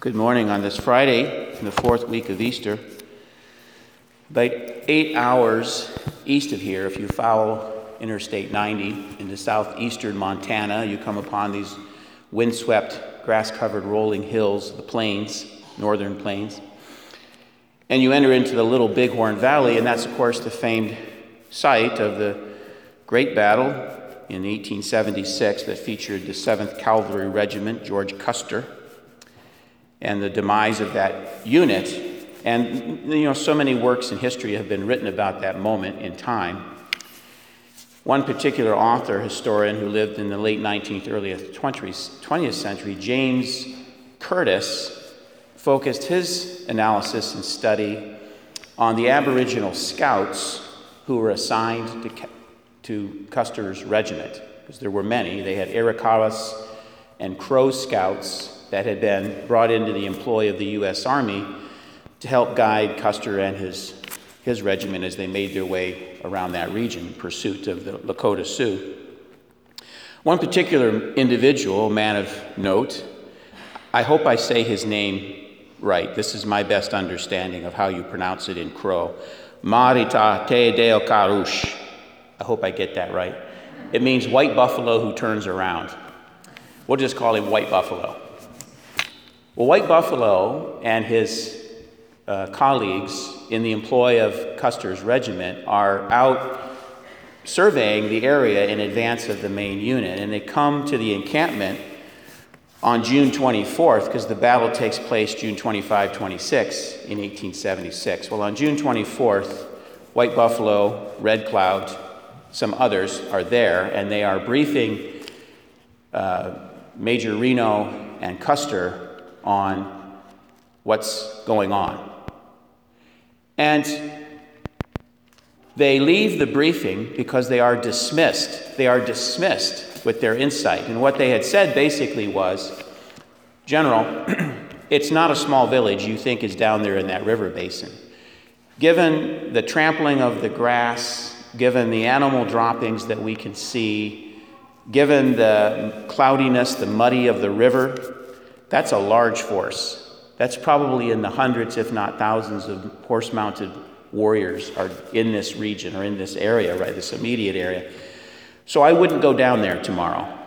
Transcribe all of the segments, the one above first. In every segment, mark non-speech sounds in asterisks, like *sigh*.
Good morning on this Friday, in the fourth week of Easter. About eight hours east of here, if you follow Interstate 90 into southeastern Montana, you come upon these windswept, grass covered rolling hills, the plains, northern plains. And you enter into the Little Bighorn Valley, and that's, of course, the famed site of the great battle in 1876 that featured the 7th Cavalry Regiment, George Custer and the demise of that unit. And, you know, so many works in history have been written about that moment in time. One particular author, historian who lived in the late 19th, early 20th century, James Curtis, focused his analysis and study on the Aboriginal scouts who were assigned to, to Custer's regiment, because there were many. They had Arikaras and Crow scouts that had been brought into the employ of the U.S. Army to help guide Custer and his, his regiment as they made their way around that region in pursuit of the Lakota Sioux. One particular individual, man of note, I hope I say his name right. This is my best understanding of how you pronounce it in Crow. Marita Te Deo Karush. I hope I get that right. It means white buffalo who turns around. We'll just call him White Buffalo. Well, White Buffalo and his uh, colleagues in the employ of Custer's regiment are out surveying the area in advance of the main unit, and they come to the encampment on June 24th, because the battle takes place June 25 26 in 1876. Well, on June 24th, White Buffalo, Red Cloud, some others are there, and they are briefing uh, Major Reno and Custer on what's going on. And they leave the briefing because they are dismissed. They are dismissed with their insight. And what they had said basically was General, *clears throat* it's not a small village you think is down there in that river basin. Given the trampling of the grass, given the animal droppings that we can see, given the cloudiness, the muddy of the river, that's a large force. That's probably in the hundreds, if not thousands, of horse mounted warriors are in this region or in this area, right, this immediate area. So I wouldn't go down there tomorrow.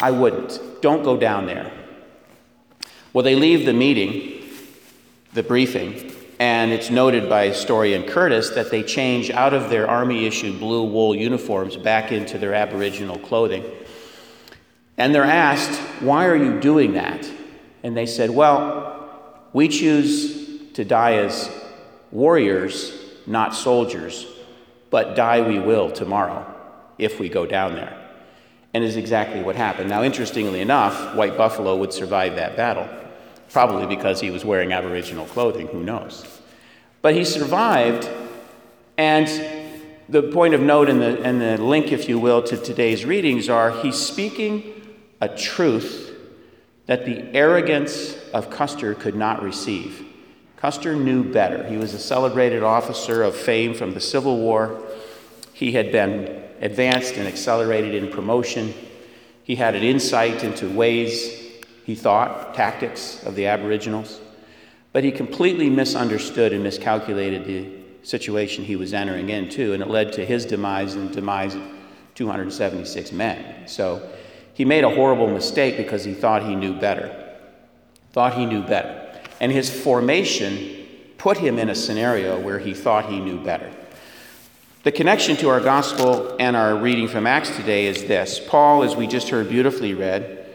I wouldn't. Don't go down there. Well, they leave the meeting, the briefing, and it's noted by historian Curtis that they change out of their army issued blue wool uniforms back into their Aboriginal clothing. And they're asked, Why are you doing that? And they said, Well, we choose to die as warriors, not soldiers, but die we will tomorrow if we go down there. And is exactly what happened. Now, interestingly enough, White Buffalo would survive that battle, probably because he was wearing Aboriginal clothing, who knows. But he survived, and the point of note and the, and the link, if you will, to today's readings are he's speaking a truth that the arrogance of Custer could not receive. Custer knew better. He was a celebrated officer of fame from the Civil War. He had been advanced and accelerated in promotion. He had an insight into ways, he thought, tactics of the Aboriginals. But he completely misunderstood and miscalculated the situation he was entering into, and it led to his demise and the demise of 276 men. So he made a horrible mistake because he thought he knew better. Thought he knew better. And his formation put him in a scenario where he thought he knew better. The connection to our gospel and our reading from Acts today is this Paul, as we just heard beautifully read,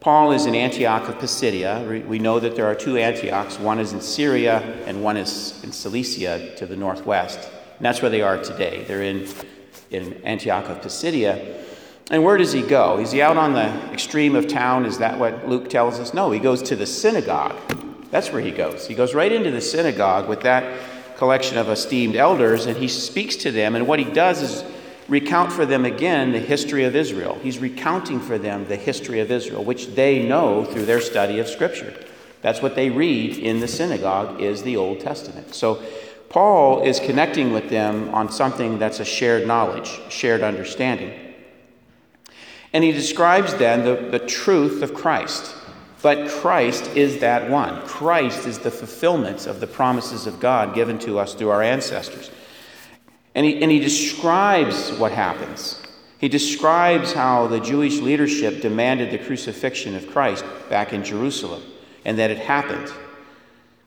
Paul is in Antioch of Pisidia. We know that there are two Antiochs. One is in Syria and one is in Cilicia to the northwest. And that's where they are today. They're in, in Antioch of Pisidia. And where does he go? Is he out on the extreme of town? Is that what Luke tells us? No, he goes to the synagogue. That's where he goes. He goes right into the synagogue with that collection of esteemed elders and he speaks to them. And what he does is recount for them again the history of Israel. He's recounting for them the history of Israel, which they know through their study of Scripture. That's what they read in the synagogue is the Old Testament. So Paul is connecting with them on something that's a shared knowledge, shared understanding. And he describes then the, the truth of Christ. But Christ is that one. Christ is the fulfillment of the promises of God given to us through our ancestors. And he, and he describes what happens. He describes how the Jewish leadership demanded the crucifixion of Christ back in Jerusalem and that it happened.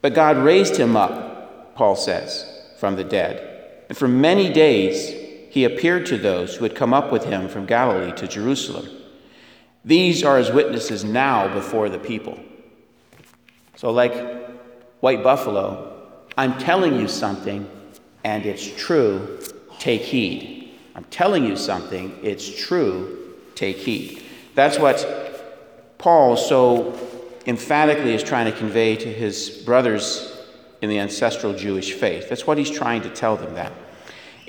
But God raised him up, Paul says, from the dead. And for many days he appeared to those who had come up with him from Galilee to Jerusalem. These are his witnesses now before the people. So, like White Buffalo, I'm telling you something and it's true, take heed. I'm telling you something, it's true, take heed. That's what Paul so emphatically is trying to convey to his brothers in the ancestral Jewish faith. That's what he's trying to tell them that.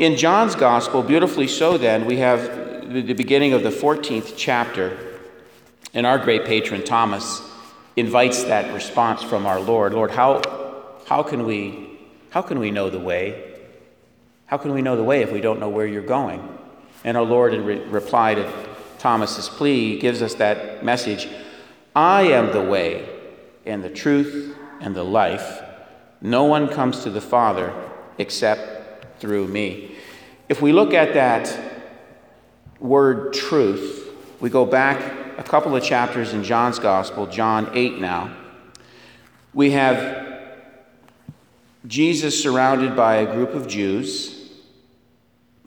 In John's gospel, beautifully so, then, we have the beginning of the 14th chapter, and our great patron Thomas invites that response from our Lord Lord, how, how, can, we, how can we know the way? How can we know the way if we don't know where you're going? And our Lord, in re- reply to Thomas's plea, gives us that message I am the way and the truth and the life. No one comes to the Father except through me. If we look at that word truth, we go back a couple of chapters in John's Gospel, John 8 now. We have Jesus surrounded by a group of Jews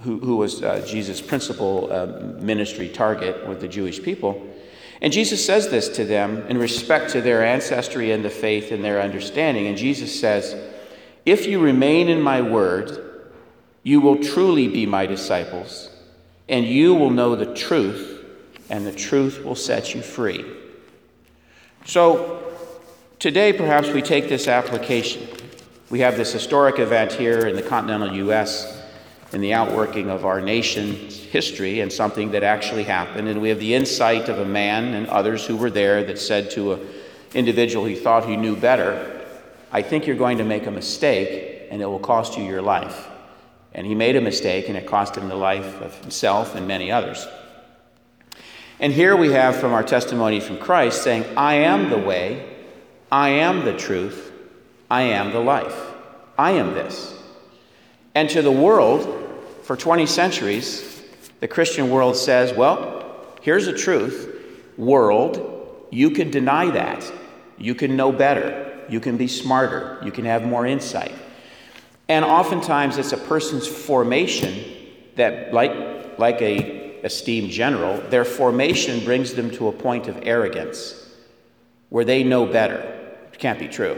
who, who was uh, Jesus' principal uh, ministry target with the Jewish people. And Jesus says this to them in respect to their ancestry and the faith and their understanding. And Jesus says, If you remain in my word, you will truly be my disciples, and you will know the truth, and the truth will set you free. So, today perhaps we take this application. We have this historic event here in the continental U.S in the outworking of our nation's history and something that actually happened. And we have the insight of a man and others who were there that said to an individual he thought he knew better, I think you're going to make a mistake and it will cost you your life. And he made a mistake and it cost him the life of himself and many others. And here we have from our testimony from Christ saying, I am the way, I am the truth, I am the life. I am this. And to the world, for 20 centuries, the Christian world says, well, here's the truth. World, you can deny that. You can know better. You can be smarter. You can have more insight. And oftentimes it's a person's formation that, like, like a esteemed general, their formation brings them to a point of arrogance where they know better. It can't be true.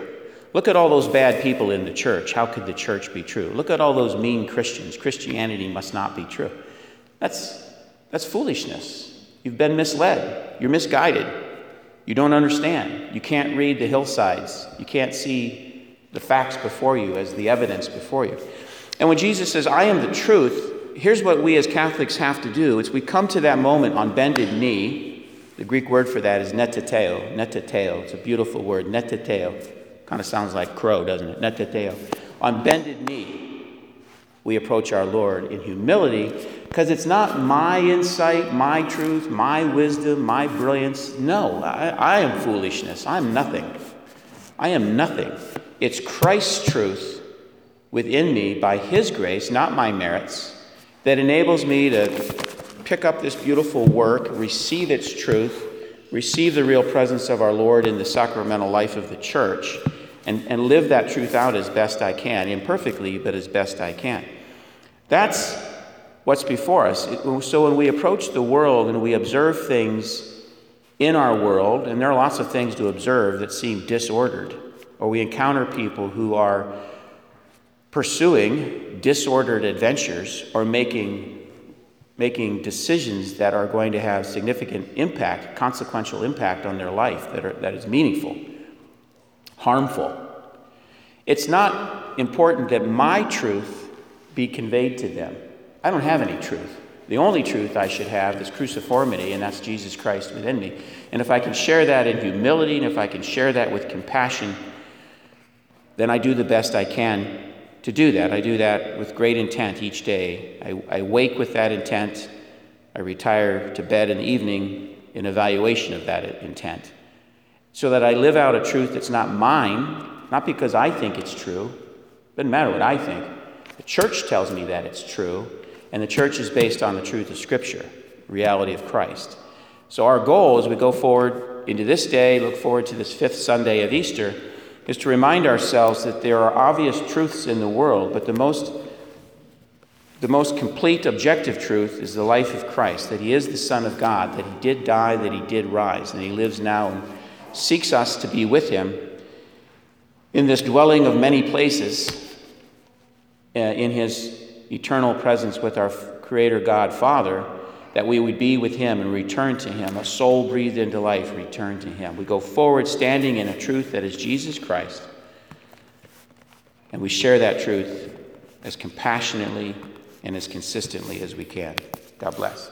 Look at all those bad people in the church. How could the church be true? Look at all those mean Christians. Christianity must not be true. That's, that's foolishness. You've been misled. You're misguided. You don't understand. You can't read the hillsides. You can't see the facts before you as the evidence before you. And when Jesus says, I am the truth, here's what we as Catholics have to do. It's we come to that moment on bended knee. The Greek word for that is netateo. Netateo. It's a beautiful word. Netateo. Kind of sounds like crow, doesn't it? Netateo. On bended knee, we approach our Lord in humility because it's not my insight, my truth, my wisdom, my brilliance. No, I, I am foolishness. I'm nothing. I am nothing. It's Christ's truth within me by His grace, not my merits, that enables me to pick up this beautiful work, receive its truth, receive the real presence of our Lord in the sacramental life of the church, and, and live that truth out as best I can, imperfectly, but as best I can. That's what's before us. So when we approach the world and we observe things in our world, and there are lots of things to observe that seem disordered, or we encounter people who are pursuing disordered adventures or making making decisions that are going to have significant impact, consequential impact on their life that, are, that is meaningful harmful. It's not important that my truth be conveyed to them. I don't have any truth. The only truth I should have is cruciformity, and that's Jesus Christ within me. And if I can share that in humility, and if I can share that with compassion, then I do the best I can to do that. I do that with great intent each day. I, I wake with that intent. I retire to bed in the evening in evaluation of that intent. so that I live out a truth that's not mine, not because I think it's true. Doesn't matter what I think. The church tells me that it's true, and the church is based on the truth of Scripture, reality of Christ. So, our goal as we go forward into this day, look forward to this fifth Sunday of Easter, is to remind ourselves that there are obvious truths in the world, but the most the most complete objective truth is the life of Christ, that he is the Son of God, that he did die, that he did rise, and he lives now and seeks us to be with him in this dwelling of many places uh, in his eternal presence with our Creator God Father, that we would be with him and return to him, a soul breathed into life, return to him. We go forward standing in a truth that is Jesus Christ, and we share that truth as compassionately and as consistently as we can. God bless.